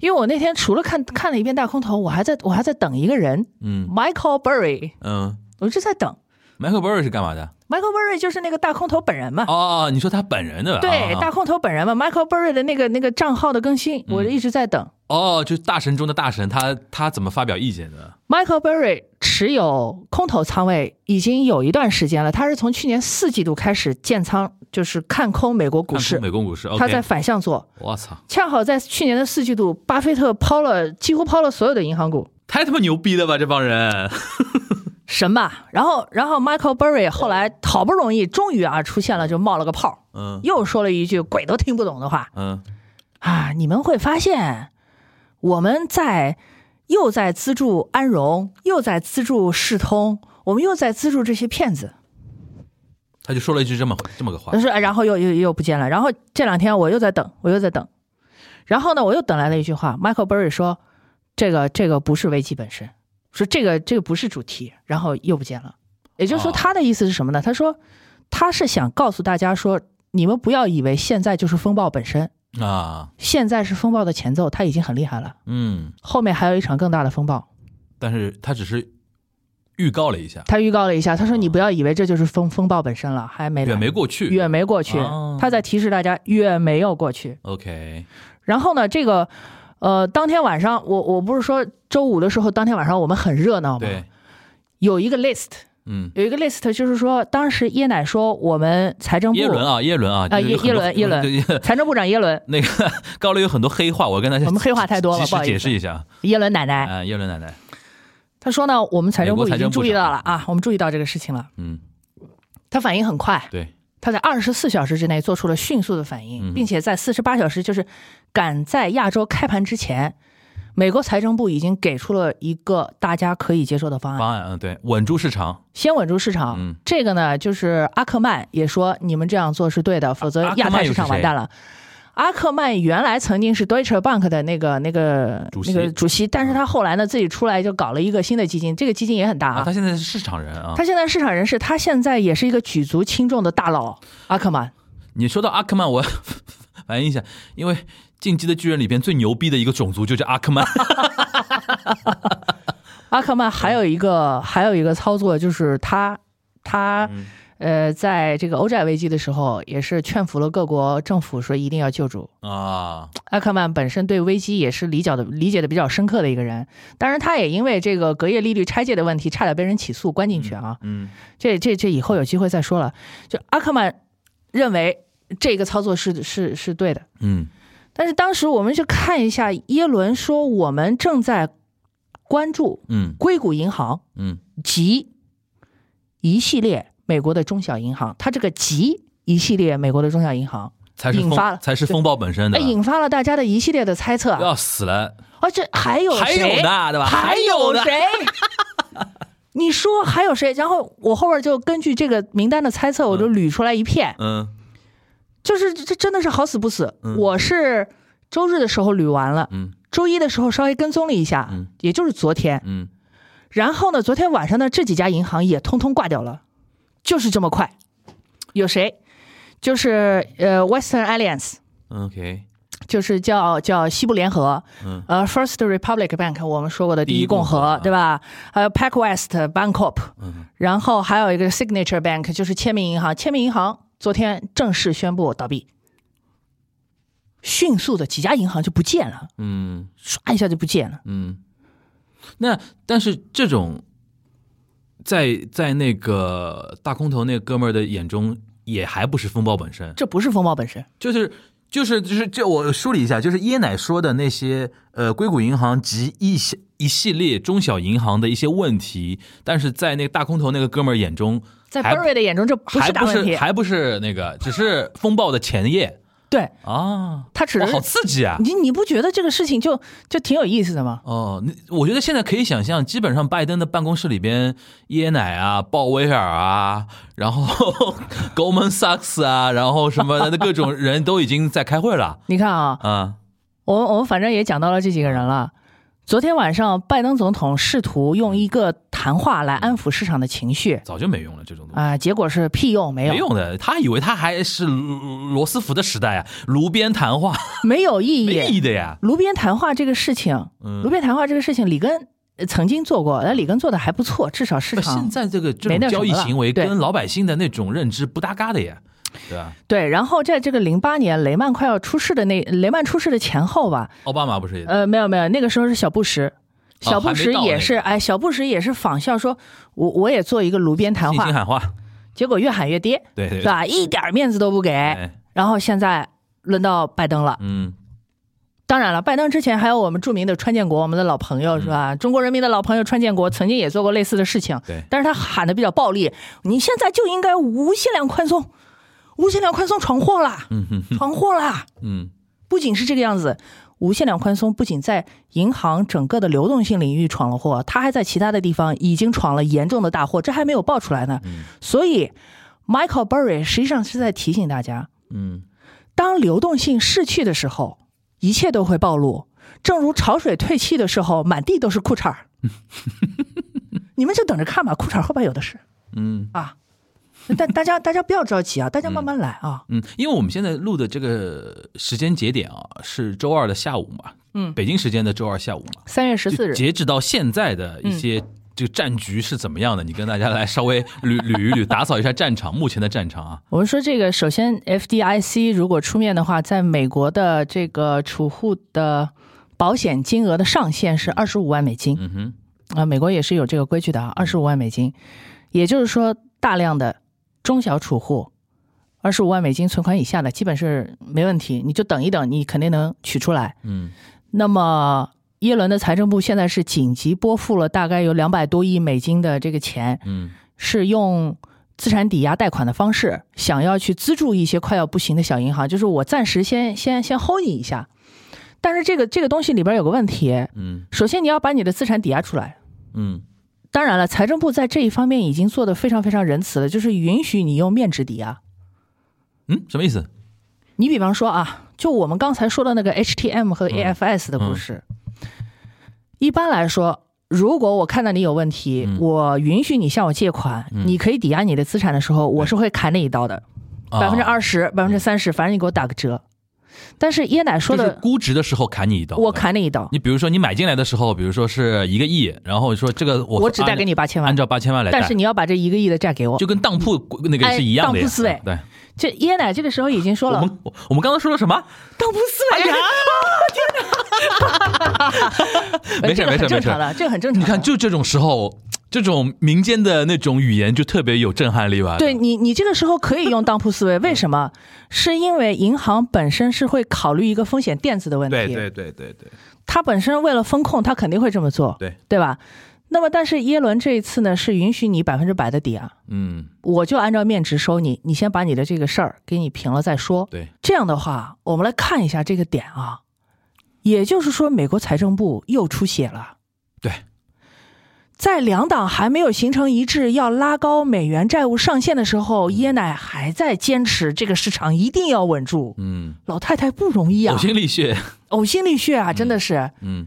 因为我那天除了看看了一遍大空头，我还在我还在等一个人。嗯，Michael Burry，嗯。我一直在等。，Michael Burry 是干嘛的？Michael Burry 就是那个大空头本人嘛，哦，你说他本人的吧？对，啊大空头本人嘛，Michael Burry 的那个那个账号的更新，我一直在等。哦，就是大神中的大神，他他怎么发表意见的？Michael Burry 持有空头仓位已经有一段时间了，他是从去年四季度开始建仓，就是看空美国股市美国股市，他在反向做。我操，恰好在去年的四季度，巴菲特抛了几乎抛了所有的银行股，太他妈牛逼了吧，这帮人！神吧？然后，然后 Michael Berry 后来好不容易终于啊出现了，就冒了个泡，嗯又说了一句鬼都听不懂的话嗯啊！你们会发现，我们在又在资助安荣，又在资助世通，我们又在资助这些骗子。他就说了一句这么这么个话就，是，哎然后又又又不见了。然后这两天我又在等，我又在等。然后呢，我又等来了一句话，Michael Berry 说：“这个这个不是危机本身，说这个这个不是主题。”然后又不见了。也就是说，哦他的意思是什么呢？他说他是想告诉大家说，你们不要以为现在就是风暴本身，啊，现在是风暴的前奏，他已经很厉害了，嗯，后面还有一场更大的风暴。但是他只是预告了一下，他预告了一下，他说：“你不要以为这就是风风暴本身了，还没远没过去，远没过去。哦他在提示大家，远没有过去。OK，然后呢，这个呃，当天晚上我我不是说周五的时候，当天晚上我们很热闹吗？对，有一个 list，嗯，有一个 list，就是说当时耶奶说我们财政部耶伦啊，耶伦啊，啊耶耶伦耶伦对财政部长耶伦。那个高磊有很多黑话，我跟大家我们黑话太多了不好意思解释一下耶伦奶奶，啊，耶伦奶奶，他说呢，我们财政部已经注意到了啊，我们注意到这个事情了。嗯，他反应很快，对，他在二十四小时之内做出了迅速的反应，嗯并且在四十八小时，就是赶在亚洲开盘之前，美国财政部已经给出了一个大家可以接受的方案。方案，嗯，对，稳住市场，先稳住市场。嗯这个呢，就是阿克曼也说你们这样做是对的，否则亚太市场完蛋了。阿克曼原来曾经是 Deutsche Bank 的那个那个主席那个主席，但是他后来呢自己出来就搞了一个新的基金，这个基金也很大啊，啊。他现在是市场人啊。他现在市场人士，他现在也是一个举足轻重的大佬。阿克曼，你说到阿克曼，我 反映一下，因为《进击的巨人》里边最牛逼的一个种族就叫阿克曼，阿克曼还有一个还有一个操作就是他他嗯呃，在这个欧债危机的时候，也是劝服了各国政府说一定要救助。啊，阿克曼本身对危机也是理解的理解的比较深刻的一个人，当然他也因为这个隔夜利率拆借的问题，差点被人起诉关进去啊。嗯这这这以后有机会再说了。就阿克曼认为这个操作是是是对的，嗯但是当时我们去看一下，耶伦说我们正在关注嗯硅谷银行嗯及一系列美国的中小银行，它这个及一系列美国的中小银行，才是引发了才是风暴本身的哎，，引发了大家的一系列的猜测。要死了，而且还有还谁有呢，对吧？还有呢，谁？你说还有谁？然后我后边就根据这个名单的猜测，我就捋出来一片，嗯就是这这真的是好死不死。嗯我是周日的时候捋完了，嗯周一的时候稍微跟踪了一下，嗯也就是昨天。嗯，然后呢，昨天晚上呢，这几家银行也通通挂掉了，就是这么快。有谁？就是呃，Western Alliance，OK，就是叫叫西部联合，嗯呃，First Republic Bank，我们说过的第第一一共和，对吧？还有 PacWest Bancorp，嗯然后还有一个 Signature Bank，就是签名银行。签名银行昨天正式宣布倒闭。迅速的几家银行就不见了，嗯。唰一下就不见了。嗯，那但是这种在在那个大空头那哥们儿的眼中，也还不是风暴本身，这不是风暴本身，就是就是就是这我梳理一下，就是椰奶说的那些呃硅谷银行及一些一系列中小银行的一些问题，但是在那个大空头那个哥们儿眼中，在还 Berry 的眼中，这不还不是大问题。是还不是那个，只是风暴的前夜 对啊，他只是好刺激啊！你你不觉得这个事情就就挺有意思的吗？哦，你我觉得现在可以想象，基本上拜登的办公室里边，椰奶啊、鲍威尔啊，然后 Goldman Sachs 啊，然后什么的各种人都已经在开会了 你看啊，嗯。我我们反正也讲到了这几个人了。昨天晚上，拜登总统试图用一个谈话来安抚市场的情绪。早就没用了，这种东西。啊、结果是屁用没有，没用的，他以为他还是罗罗斯福的时代啊，炉边谈话。没有意义。没意义义。的呀。炉边谈话这个事情，嗯。炉边谈话这个事情，里根呃曾经做过，但里根做的还不错，至少市场现在这个这没种交易行为跟老百姓的那种认知不搭嘎的呀，对啊？对。然后在这个零八年雷曼快要出事的那雷曼出事的前后吧，奥巴马不是也呃，没有没有，那个时候是小布什，小布什也是，哎，小布什也是仿效说，我我也做一个炉边谈话，喊话？结果越喊越跌，对对是吧？一点面子都不给。哎然后现在轮到拜登了。嗯当然了，拜登之前还有我们著名的川建国，我们的老朋友是吧？中国人民的老朋友川建国曾经也做过类似的事情，对但是他喊的比较暴力，你现在就应该无限量宽松，无限量宽松闯祸啦，嗯哼哼闯祸啦！嗯不仅是这个样子，无限量宽松不仅在银行整个的流动性领域闯了祸，它还在其他的地方已经闯了严重的大祸，这还没有爆出来呢。嗯所以，Michael Burry 实际上是在提醒大家，嗯当流动性逝去的时候，一切都会暴露。正如潮水退去的时候，满地都是裤衩儿。你们就等着看吧，裤衩儿后边有的是嗯啊。大大家大家不要着急啊，大家慢慢来啊。嗯，因为我们现在录的这个时间节点啊，是周二的下午嘛，嗯，北京时间的周二下午嘛，三月十四日，截止到现在的一些这个战局是怎么样的？你跟大家来稍微捋捋一捋，打扫一下战场，目前的战场啊。我们说这个，首先 FDIC 如果出面的话，在美国的这个储户的保险金额的上限是二十五万美金嗯哼，啊、美国也是有这个规矩的啊，二十五万美金，也就是说，大量的中小储户，二十五万美金存款以下的，基本是没问题，你就等一等，你肯定能取出来。嗯那么，耶伦的财政部现在是紧急拨付了大概有两百多亿美金的这个钱，嗯是用资产抵押贷款的方式，想要去资助一些快要不行的小银行，就是我暂时先先先 hold 你一下。但是这个这个东西里边有个问题，嗯首先你要把你的资产抵押出来。嗯当然了，财政部在这一方面已经做的非常非常仁慈了，就是允许你用面值抵押。嗯，什么意思？你比方说啊，就我们刚才说的那个 HTM 和 AFS 的故事，一般来说，如果我看到你有问题，嗯。我允许你向我借款，嗯。你可以抵押你的资产的时候，我是会砍你一刀的，百分之啊二十、百分之三十，反正你给我打个折。但是椰奶说的，就是估值的时候砍你一刀。我砍你一刀，你比如说你买进来的时候，比如说是一个亿，然后说这个我我只贷给你八千万按，照八千万来贷，但是你要把这一个亿的债给我。就跟当铺那个是一样的当铺思维对，这椰奶这个时候已经说了，我们我我们刚刚说了什么？当铺思维呀，没事这个没事没事。很正常的，这个很正常。你看，就这种时候，这种民间的那种语言就特别有震撼力吧？对你，你这个时候可以用当铺思维，为什么？是因为银行本身是会考虑一个风险垫子的问题，对对对对对它本身为了风控，它肯定会这么做，对，对吧？那么，但是耶伦这一次呢，是允许你百分之百的抵押，嗯，我就按照面值收你，你先把你的这个事儿给你平了再说。对，这样的话，我们来看一下这个点啊，也就是说，美国财政部又出血了。对，在两党还没有形成一致要拉高美元债务上限的时候，耶奶还在坚持这个市场一定要稳住。嗯，老太太不容易啊。呕，心沥血，呕心沥血啊，真的是，嗯。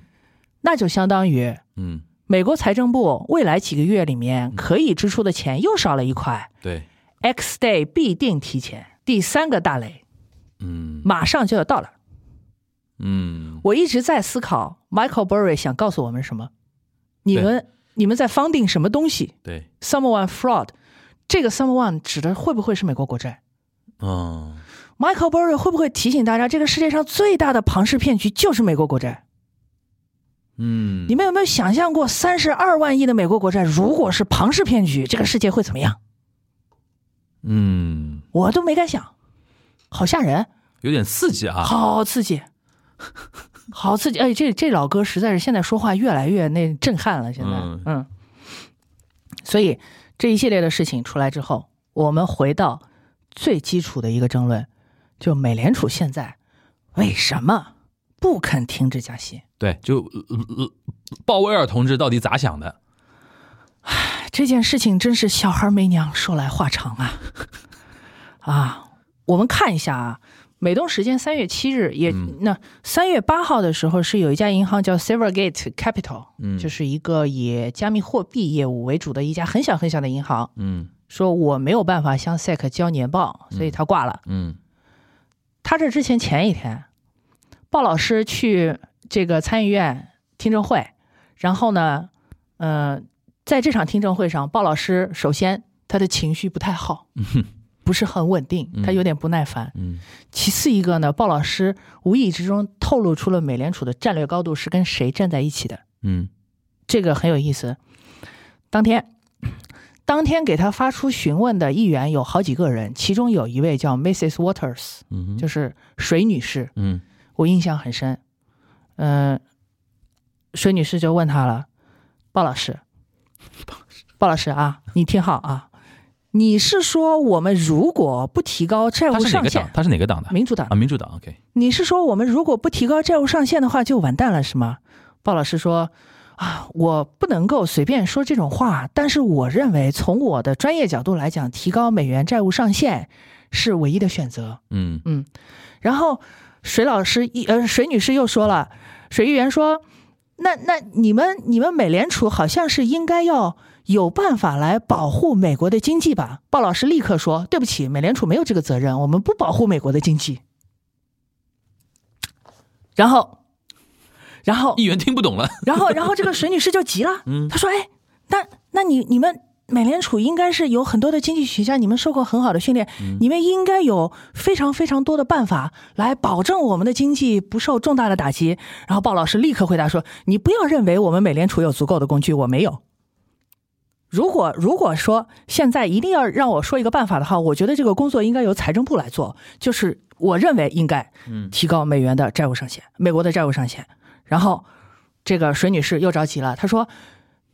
那就相当于嗯，美国财政部未来几个月里面可以支出的钱又少了一块。对，，X day 必定提前。第三个大雷嗯。马上就要到了。嗯，我一直在思考，Michael Burry 想告诉我们什么？你们你们在 funding 什么东西对，？Someone fraud，这个 someone 指的会不会是美国国债？嗯 Michael Burry 会不会提醒大家，这个世界上最大的庞氏骗局就是美国国债？嗯，你们有没有想象过，三十二万亿的美国国债如果是庞氏骗局，这个世界会怎么样？嗯，我都没敢想，好吓人，有点刺激啊。好刺激，好刺激！哎，这这老哥实在是现在说话越来越那震撼了，现在，嗯嗯，所以这一系列的事情出来之后，我们回到最基础的一个争论，就美联储现在为什么不肯停止加息？对，就鲍威尔同志到底咋想的？这件事情真是小孩没娘，说来话长啊！啊，我们看一下啊，美东时间三月七日，也、嗯。那三月八号的时候，是有一家银行叫 Silvergate Capital，嗯。就是一个以加密货币业务为主的一家很小很小的银行，嗯。说我没有办法向 SEC 交年报，所以他挂了。嗯。他这之前前一天，鲍老师去这个参议院听证会，然后呢，呃，在这场听证会上，鲍老师首先他的情绪不太好，不是很稳定，他有点不耐烦。嗯其次一个呢，鲍老师无意之中透露出了美联储的战略高度是跟谁站在一起的，嗯这个很有意思。当天，当天给他发出询问的议员有好几个人，其中有一位叫 Mrs. Waters，嗯就是水女士。嗯我印象很深。嗯、水女士就问他了，鲍老师，鲍老师啊，你听好啊，你是说我们如果不提高债务上限是哪个党？，他是哪个党的？民主党啊，，民主党。OK，你是说我们如果不提高债务上限的话就完蛋了是吗？鲍老师说。啊，我不能够随便说这种话，但是我认为从我的专业角度来讲，提高美元债务上限是唯一的选择。嗯嗯然后水老师一呃水女士又说了，水议员说，那那你们你们美联储好像是应该要有办法来保护美国的经济吧？鲍老师立刻说，对不起，美联储没有这个责任，我们不保护美国的经济。然后，然后议员听不懂了。然后，然后这个水女士就急了，嗯她说：“哎，那那你你们美联储应该是有很多的经济学家，你们受过很好的训练，你们应该有非常非常多的办法来保证我们的经济不受重大的打击。”然后鲍老师立刻回答说：“你不要认为我们美联储有足够的工具，我没有。”如果如果说现在一定要让我说一个办法的话，我觉得这个工作应该由财政部来做，就是我认为应该提高美元的债务上限，美国的债务上限。然后这个水女士又着急了，她说：“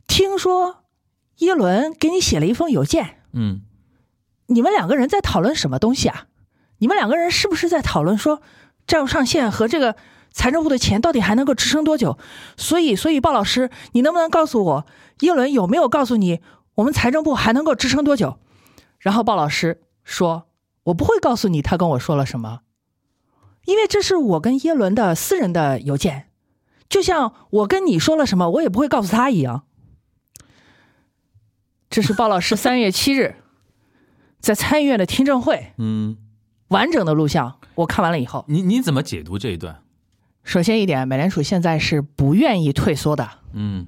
听说耶伦给你写了一封邮件，嗯你们两个人在讨论什么东西啊？你们两个人是不是在讨论说债务上限和这个财政部的钱到底还能够支撑多久？所以，所以鲍老师，你能不能告诉我，耶伦有没有告诉你我们财政部还能够支撑多久？”然后鲍老师说：“我不会告诉你他跟我说了什么，因为这是我跟耶伦的私人的邮件。”就像我跟你说了什么，我也不会告诉他一样。这是鲍老师三月七日 在参议院的听证会嗯，完整的录像，我看完了以后，你你怎么解读这一段？首先一点，美联储现在是不愿意退缩的，嗯，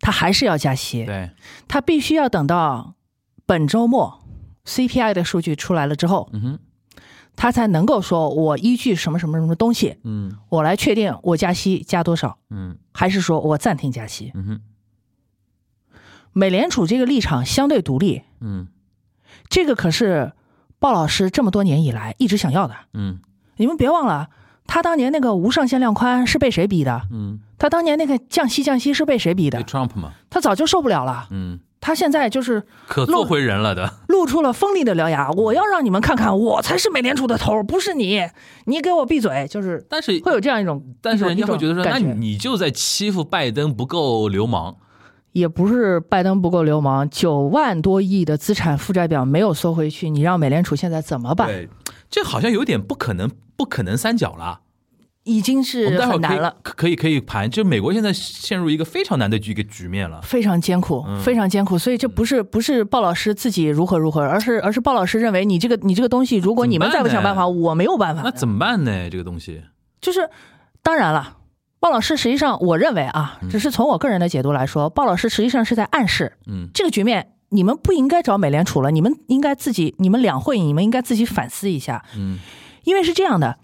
它还是要加息，对，它必须要等到本周末 CPI 的数据出来了之后，嗯哼，它才能够说我依据什么什么什么东西，嗯。我来确定我加息加多少，嗯。还是说我暂停加息。嗯哼，美联储这个立场相对独立，嗯。这个可是鲍老师这么多年以来一直想要的。嗯。你们别忘了，他当年那个无上限量宽是被谁逼的？嗯，他当年那个降息降息是被谁逼对的？Trump 嘛，他早就受不了了，嗯，他现在就是可做回人了的。露出了锋利的獠牙。我要让你们看看，我才是美联储的头，不是你！你给我闭嘴！就是但是会有这样一种，但是人家会觉得说，那你就在欺负拜登不够流氓。也不是拜登不够流氓，九万多亿的资产负债表没有缩回去，你让美联储现在怎么办？对，这好像有点不可能，不可能三角了。已经是很难了。可以可以盘，就美国现在陷入一个非常难的一个局面了。非常艰苦，嗯非常艰苦，所以这不是不是鲍老师自己如何如何，而是而是鲍老师认为你这个你这个东西，如果你们再不想办法，我没有办法。那怎么办呢？这个东西，就是当然了，鲍老师实际上我认为啊，只是从我个人的解读来说，鲍老师实际上是在暗示嗯这个局面你们不应该找美联储了，你们应该自己，你们两会，你们应该自己反思一下。嗯，因为是这样的，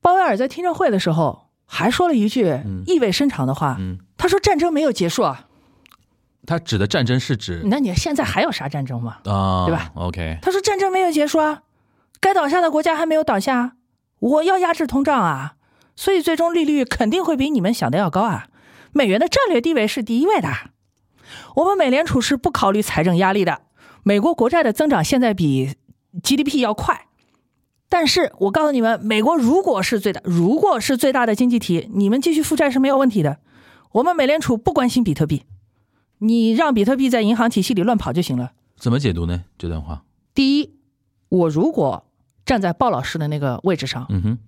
鲍威尔在听证会的时候还说了一句意味深长的话，嗯他说战争没有结束啊，他指的战争是指那你现在还有啥战争吗？啊，对吧？OK，他说战争没有结束啊，该倒下的国家还没有倒下，我要压制通胀啊，所以最终利率肯定会比你们想的要高啊。美元的战略地位是第一位的，我们美联储是不考虑财政压力的。美国国债的增长现在比 GDP 要快，但是我告诉你们，美国如果是最大，如果是最大的经济体，你们继续负债是没有问题的。我们美联储不关心比特币，你让比特币在银行体系里乱跑就行了。怎么解读呢？这段话，第一，我如果站在鲍老师的那个位置上，嗯哼，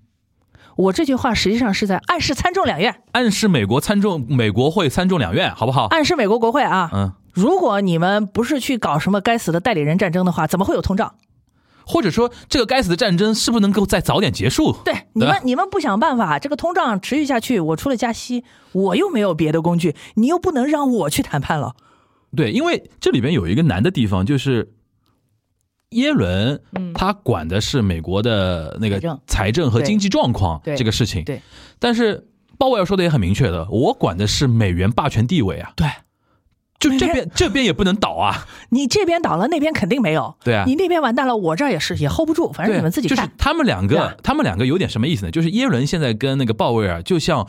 我这句话实际上是在暗示参众两院，暗示美国参众美国会参众两院，好不好？暗示美国国会啊。嗯，如果你们不是去搞什么该死的代理人战争的话，怎么会有通胀？或者说这个该死的战争是不是能够再早点结束？对，你们你们不想办法，这个通胀持续下去，我除了加息，我又没有别的工具，你又不能让我去谈判了。对，因为这里边有一个难的地方，就是耶伦，他管的是美国的那个嗯财政和经济状况对这个事情。对，但是鲍威尔说的也很明确的，我管的是美元霸权地位啊，对就这边这边也不能倒啊，你这边倒了，那边肯定没有。对啊你那边完蛋了，我这儿也是，也 hold 不住，反正，你们自己就是干。他们两个，他们两个有点什么意思呢？就是耶伦现在跟那个鲍威尔就像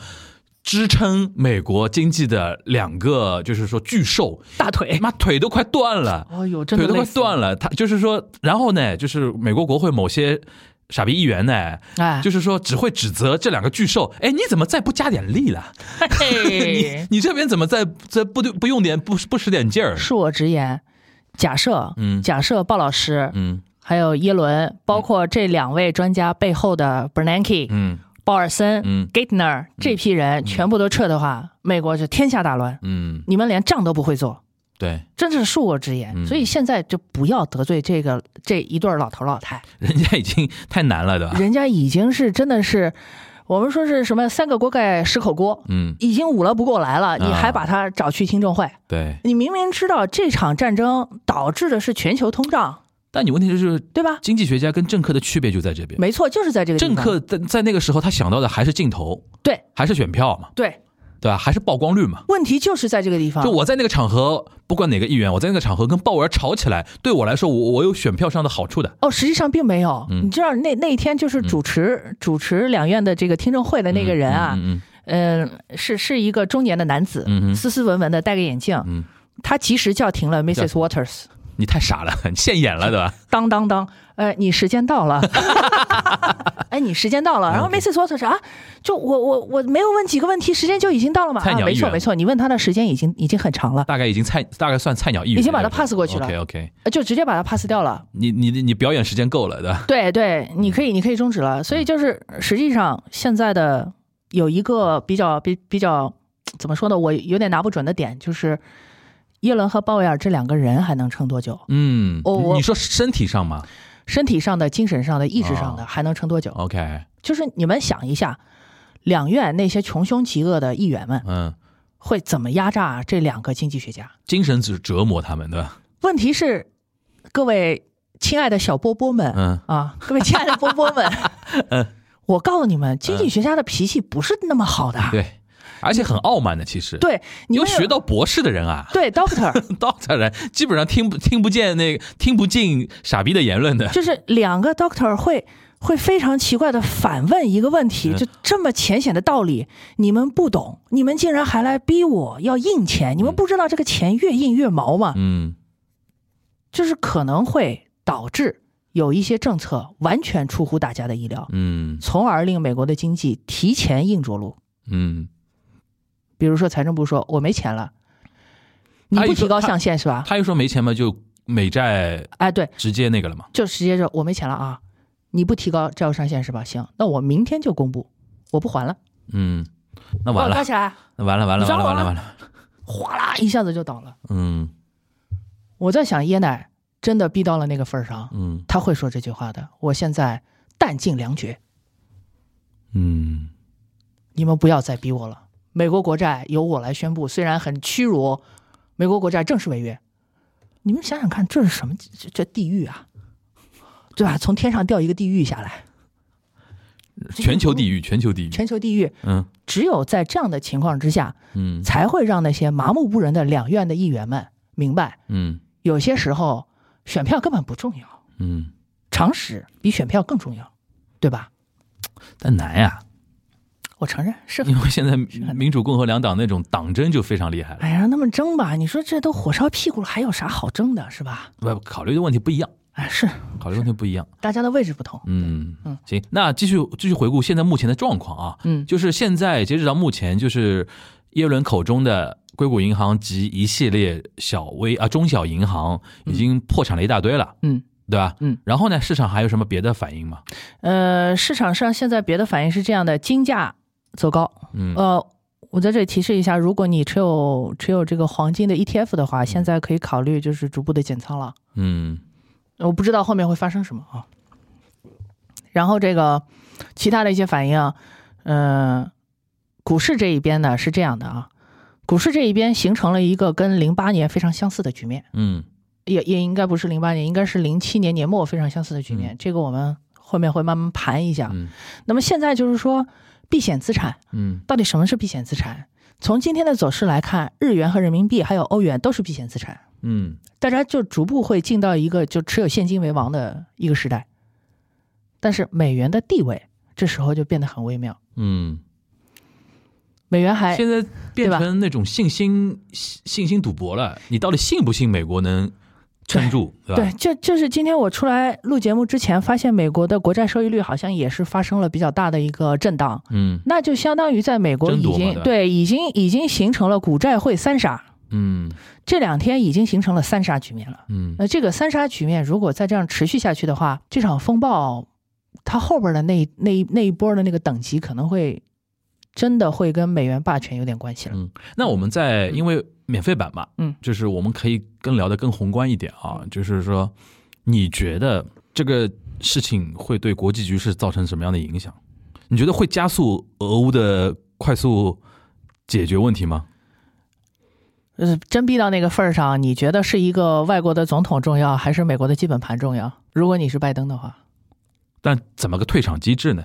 支撑美国经济的两个，就是说巨兽，大腿，妈腿都快断了。哦呦，真腿都快断了。他就是说，然后呢，就是美国国会某些傻逼议员呢，哎，就是说只会指责这两个巨兽。哎，你怎么再不加点力了？嘿。你这边怎么再再不不用点不不使点劲儿？恕我直言，假设，嗯。假设鲍老师，嗯。还有耶伦，包括这两位专家背后的 Bernanke、嗯。鲍尔森、嗯。Gaitner 这批人全部都撤的话，美国就天下大乱，嗯，你们连仗都不会做，对，真是恕我直言。嗯所以现在就不要得罪这个这一对儿老头老太，人家已经太难了，对吧？人家已经是真的是，我们说是什么三个锅盖十口锅。嗯，已经捂了不过来了，你啊还把他找去听证会？对。你明明知道这场战争导致的是全球通胀，但你问题就是，对吧？经济学家跟政客的区别就在这边。没错，就是在这个政客在在那个时候，他想到的还是镜头，对还是选票嘛，对，对吧？还是曝光率嘛。问题就是在这个地方。就我在那个场合，不管哪个议员，我在那个场合跟鲍威尔吵起来，对我来说，我我有选票上的好处的。哦，实际上并没有。嗯你知道那那一天就是主持、主持两院的这个听证会的那个人啊，嗯嗯、是是一个中年的男子，嗯斯斯文文的，戴个眼镜，嗯，他及时叫停了 Mrs. Waters，你太傻了，你现眼了，对吧？当当当，呃，你时间到了，哎，你时间到了，然后 Mrs. Waters 啊，就我我我没有问几个问题，时间就已经到了嘛，没错没错，你问他的时间已经已经很长了，大概已经菜，大概算菜鸟一员，已经把他 pass 过去了 OK OK，呃就直接把他 pass 掉了。你你你表演时间够了，对吧？对对，你可以，你可以终止了。所以就是实际上现在的有一个比较比比较怎么说呢？我有点拿不准的点，就是耶伦和鲍威尔这两个人还能撑多久？嗯，哦我你说身体上吗身体上的、精神上的、意志上的哦还能撑多久？？OK，就是你们想一下，两院那些穷凶极恶的议员们嗯，会怎么压榨这两个经济学家？精神只折磨他们，对吧？问题是，各位亲爱的小波波们，嗯啊，各位亲爱的波波们，嗯我告诉你们，经济学家的脾气不是那么好的。对，而且很傲慢的，其实。对，你有学到博士的人啊，对，doctor，doctor 人基本上听不听不见那个听不进傻逼的言论的。就是两个 doctor 会会非常奇怪的反问一个问题，嗯就这么浅显的道理，你们不懂，你们竟然还来逼我要印钱，你们不知道这个钱越印越毛吗？嗯就是可能会导致有一些政策完全出乎大家的意料，嗯从而令美国的经济提前硬着陆。嗯，比如说财政部说我没钱了，你不提高上限是吧？他又说没钱嘛，就美债哎，对，直接那个了嘛。就直接说我没钱了啊，你不提高债务上限是吧？行，那我明天就公布，我不还了，嗯，那完了，把我抓起来，那完了，完了，完了，完了，完了。哗啦一下子就倒了。嗯我在想，椰奶真的逼到了那个份儿上，嗯他会说这句话的。我现在弹尽粮绝，嗯你们不要再逼我了。美国国债由我来宣布，虽然很屈辱，美国国债正式违约。你们想想看，这是什么？这这地狱啊，对吧？从天上掉一个地狱下来，全球地狱，全球地狱，全球地狱。嗯只有在这样的情况之下，嗯才会让那些麻木不仁的两院的议员们明白，嗯有些时候选票根本不重要，嗯，常识比选票更重要，对吧？但难呀，我承认是因为现在民主共和两党那种党争就非常厉害了，哎呀，那么争吧，你说这都火烧屁股了，还有啥好争的，是吧？不考虑的问题不一样，哎，是考虑问题不一样。大家的位置不同。嗯嗯行，那继续继续回顾现在目前的状况啊，嗯就是现在截止到目前，就是耶伦口中的硅谷银行及一系列小微啊中小银行已经破产了一大堆了，嗯对吧？嗯，然后呢，市场还有什么别的反应吗？呃，市场上现在别的反应是这样的：金价走高。嗯呃，我在这里提示一下，如果你持有持有这个黄金的 ETF 的话，现在可以考虑就是逐步的减仓了。嗯我不知道后面会发生什么啊。然后这个其他的一些反应，嗯、股市这一边呢是这样的啊，股市这一边形成了一个跟零八年非常相似的局面，嗯也也应该不是零八年，应该是零七年年末非常相似的局面。这个我们后面会慢慢盘一下。嗯那么现在就是说，避险资产嗯到底什么是避险资产？从今天的走势来看，日元和人民币还有欧元都是避险资产。嗯大家就逐步会进到一个就持有现金为王的一个时代。但是美元的地位这时候就变得很微妙，嗯，美元还现在变成那种信心信心赌博了，你到底信不信美国能撑住，对吧？对，就就是今天我出来录节目之前，发现美国的国债收益率好像也是发生了比较大的一个震荡，嗯那就相当于在美国已经对已经已经形成了股债汇三杀，嗯这两天已经形成了三杀局面了。嗯那这个三杀局面如果再这样持续下去的话，这场风暴它后边的那那一那一波的那个等级可能会真的会跟美元霸权有点关系了。嗯，那我们在因为免费版嘛，嗯，就是我们可以更聊得更宏观一点啊，就是说，你觉得这个事情会对国际局势造成什么样的影响？你觉得会加速俄乌的快速解决问题吗？呃，真逼到那个份儿上，你觉得是一个外国的总统重要，还是美国的基本盘重要？如果你是拜登的话，但怎么个退场机制呢？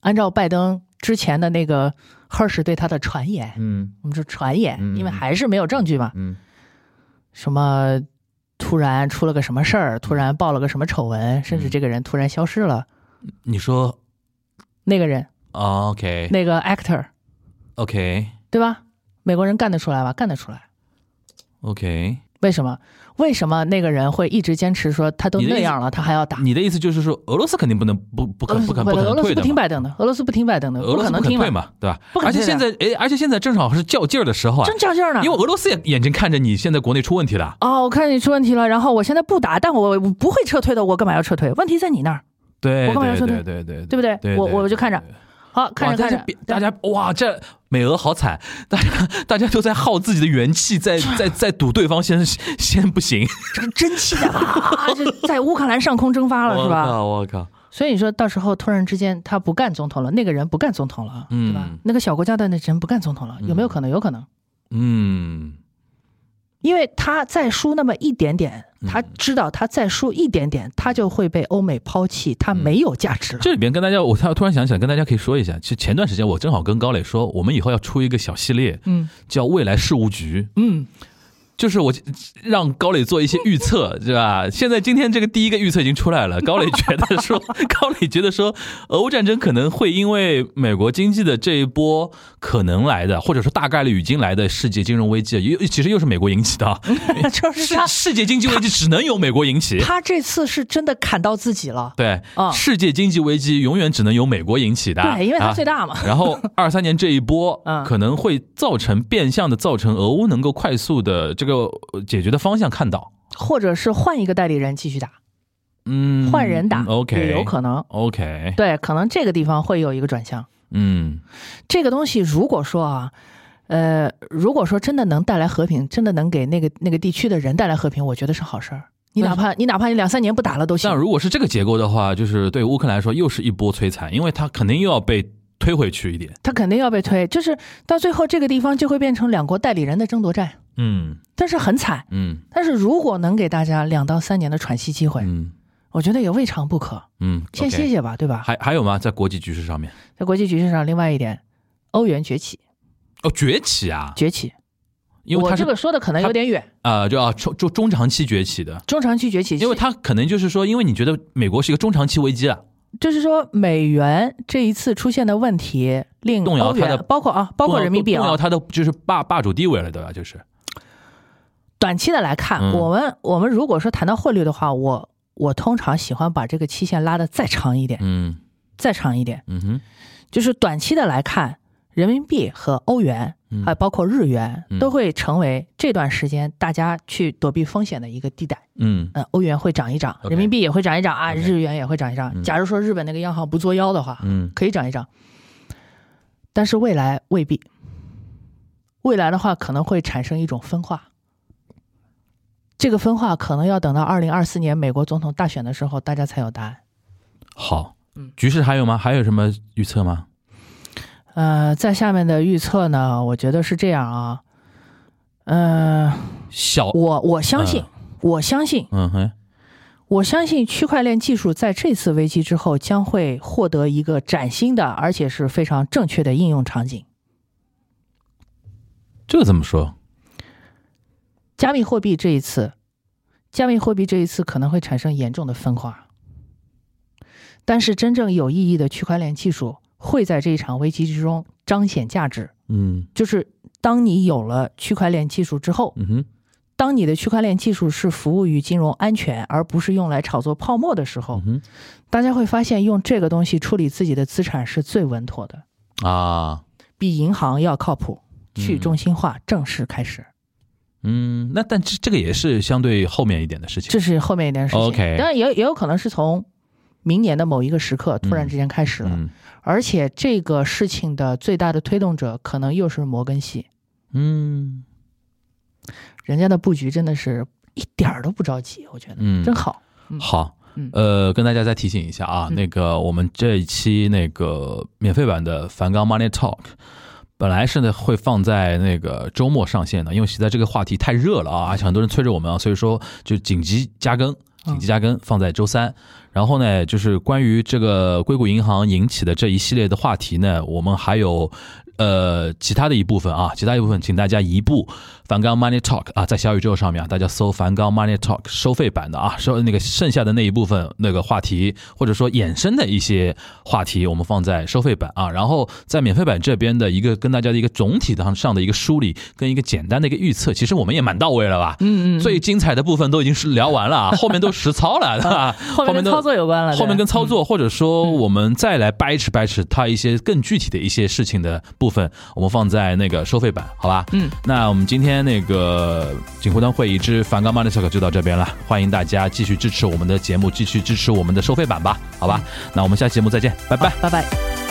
按照拜登之前的那个 Hersh 对他的传言，嗯。我们说传言，嗯。因为还是没有证据嘛，嗯。什么突然出了个什么事儿，突然爆了个什么丑闻，甚至这个人突然消失了，你说？那个人。啊，OK。那个 actor，OK 对吧？美国人干得出来吧？干得出来。OK，为什么？为什么那个人会一直坚持说他都那样了，他还要打？你的意思就是说，俄罗斯肯定不能不不可俄罗斯不可不可俄罗斯不能退的嘛？听拜登的，俄罗斯不听拜登的，不俄罗斯不肯可能退嘛，对吧而且现在哎，而且现在正好是较劲儿的时候啊，真较劲儿呢。因为俄罗斯也眼睛看着你现在国内出问题了，哦，我看你出问题了，然后我现在不打，但我我不会撤退的，我干嘛要撤退？问题在你那儿，对我干嘛要撤退对对对对对不对？我我就看着，好看，着看着大家，大家哇，这美俄好惨，大家大家都在耗自己的元气，在在在赌对方先先不行，这个真气的啊，就在乌克兰上空蒸发了，是我吧？靠，我靠，所以你说到时候突然之间他不干总统了，那个人不干总统了，嗯对吧？那个小国家的那人不干总统了，有没有可能？有可能，嗯。因为他再输那么一点点，嗯他知道他再输一点点，他就会被欧美抛弃，他没有价值了。这里边跟大家，我突突然想起来，跟大家可以说一下，其实前段时间我正好跟高磊说，我们以后要出一个小系列，嗯。叫未来事务局，嗯，就是我让高磊做一些预测，对吧？现在今天这个第一个预测已经出来了，高磊觉得说，高磊觉得说，俄乌战争可能会因为美国经济的这一波可能来的，或者说大概率已经来的世界金融危机，又其实又是美国引起的就是他世界经济危机只能由美国引起。他这次是真的砍到自己了。对，啊世界经济危机永远只能由美国引起的，对，因为他啊最大嘛。然后二三年这一波，嗯可能会造成变相的造成俄乌能够快速的这个呃解决的方向看到，或者是换一个代理人继续打，嗯，换人打、嗯，OK，也有可能。，OK，对，可能这个地方会有一个转向。嗯这个东西如果说啊，呃，如果说真的能带来和平，真的能给那个那个地区的人带来和平，我觉得是好事儿。你哪怕你哪怕你两三年不打了都行但。如果是这个结构的话，就是对乌克兰来说又是一波摧残，因为他肯定又要被推回去一点。他肯定要被推，就是到最后这个地方就会变成两国代理人的争夺战。嗯但是很惨。嗯但是如果能给大家两到三年的喘息机会，嗯我觉得也未尝不可。嗯，先歇歇吧，对吧？还还有吗？在国际局势上面，在国际局势上，另外一点，欧元崛起，哦，崛起啊，崛起。因为我这个说的可能有点远，啊，就啊中中中长期崛起的，中长期崛起，因为它可能就是说，因为你觉得美国是一个中长期危机啊，就是说美元这一次出现的问题，令动摇它的包括啊，包括人民币啊，动摇它的就是霸霸主地位了，对吧？就是，短期的来看，嗯。我们我们如果说谈到汇率的话，我我通常喜欢把这个期限拉的再长一点，嗯。再长一点，嗯哼，就是短期的来看，人民币和欧元，嗯。还有包括日元嗯，都会成为这段时间大家去躲避风险的一个地带。嗯。嗯，欧元会涨一涨人民币也会涨一涨啊日元也会涨一涨。嗯。假如说日本那个央行不作妖的话，嗯。可以涨一涨，但是未来未必。未来的话可能会产生一种分化，这个分化可能要等到二零二四年美国总统大选的时候，大家才有答案。好嗯，局势还有吗？还有什么预测吗？呃，在下面的预测呢，我觉得是这样啊，呃，小，我我相信，我相信，嗯哼，我相信区块链技术在这次危机之后将会获得一个崭新的，而且是非常正确的应用场景。这怎么说？加密货币这一次，加密货币这一次可能会产生严重的分化，但是真正有意义的区块链技术会在这一场危机之中彰显价值。嗯就是当你有了区块链技术之后，嗯哼，当你的区块链技术是服务于金融安全，而不是用来炒作泡沫的时候大家会发现用这个东西处理自己的资产是最稳妥的，啊，比银行要靠谱。嗯去中心化正式开始，嗯，那但这这个也是相对后面一点的事情。这是后面一点事情。OK 当然也也有可能是从明年的某一个时刻突然之间开始了，嗯。而且这个事情的最大的推动者可能又是摩根系，嗯。人家的布局真的是一点儿都不着急，我觉得、嗯，真好。好。嗯，呃，跟大家再提醒一下啊，嗯。那个我们这一期那个免费版的梵高 Money Talk。本来是呢会放在那个周末上线的，因为现在这个话题太热了啊，而且很多人催着我们啊，所以说就紧急加更，紧急加更放在周三。然后呢，就是关于这个硅谷银行引起的这一系列的话题呢，我们还有呃其他的一部分啊，其他一部分，请大家移步梵高 Money Talk 啊，在小宇宙上面啊，大家搜梵高 Money Talk 收费版的啊，收那个剩下的那一部分那个话题，或者说衍生的一些话题，我们放在收费版啊，然后在免费版这边的一个跟大家的一个总体上上的一个梳理，跟一个简单的一个预测，其实我们也蛮到位了吧？嗯嗯，最精彩的部分都已经是聊完了啊，后面都实操了，对吧？后面跟都操作有关了，后面跟操作，或者说嗯我们再来掰扯掰扯它一些更具体的一些事情的部分，我们放在那个收费版，好吧？嗯，那我们今天那个锦湖端会议之梵高 Money 就到这边了，欢迎大家继续支持我们的节目，继续支持我们的收费版吧，好吧？那我们下期节目再见，拜拜。拜拜。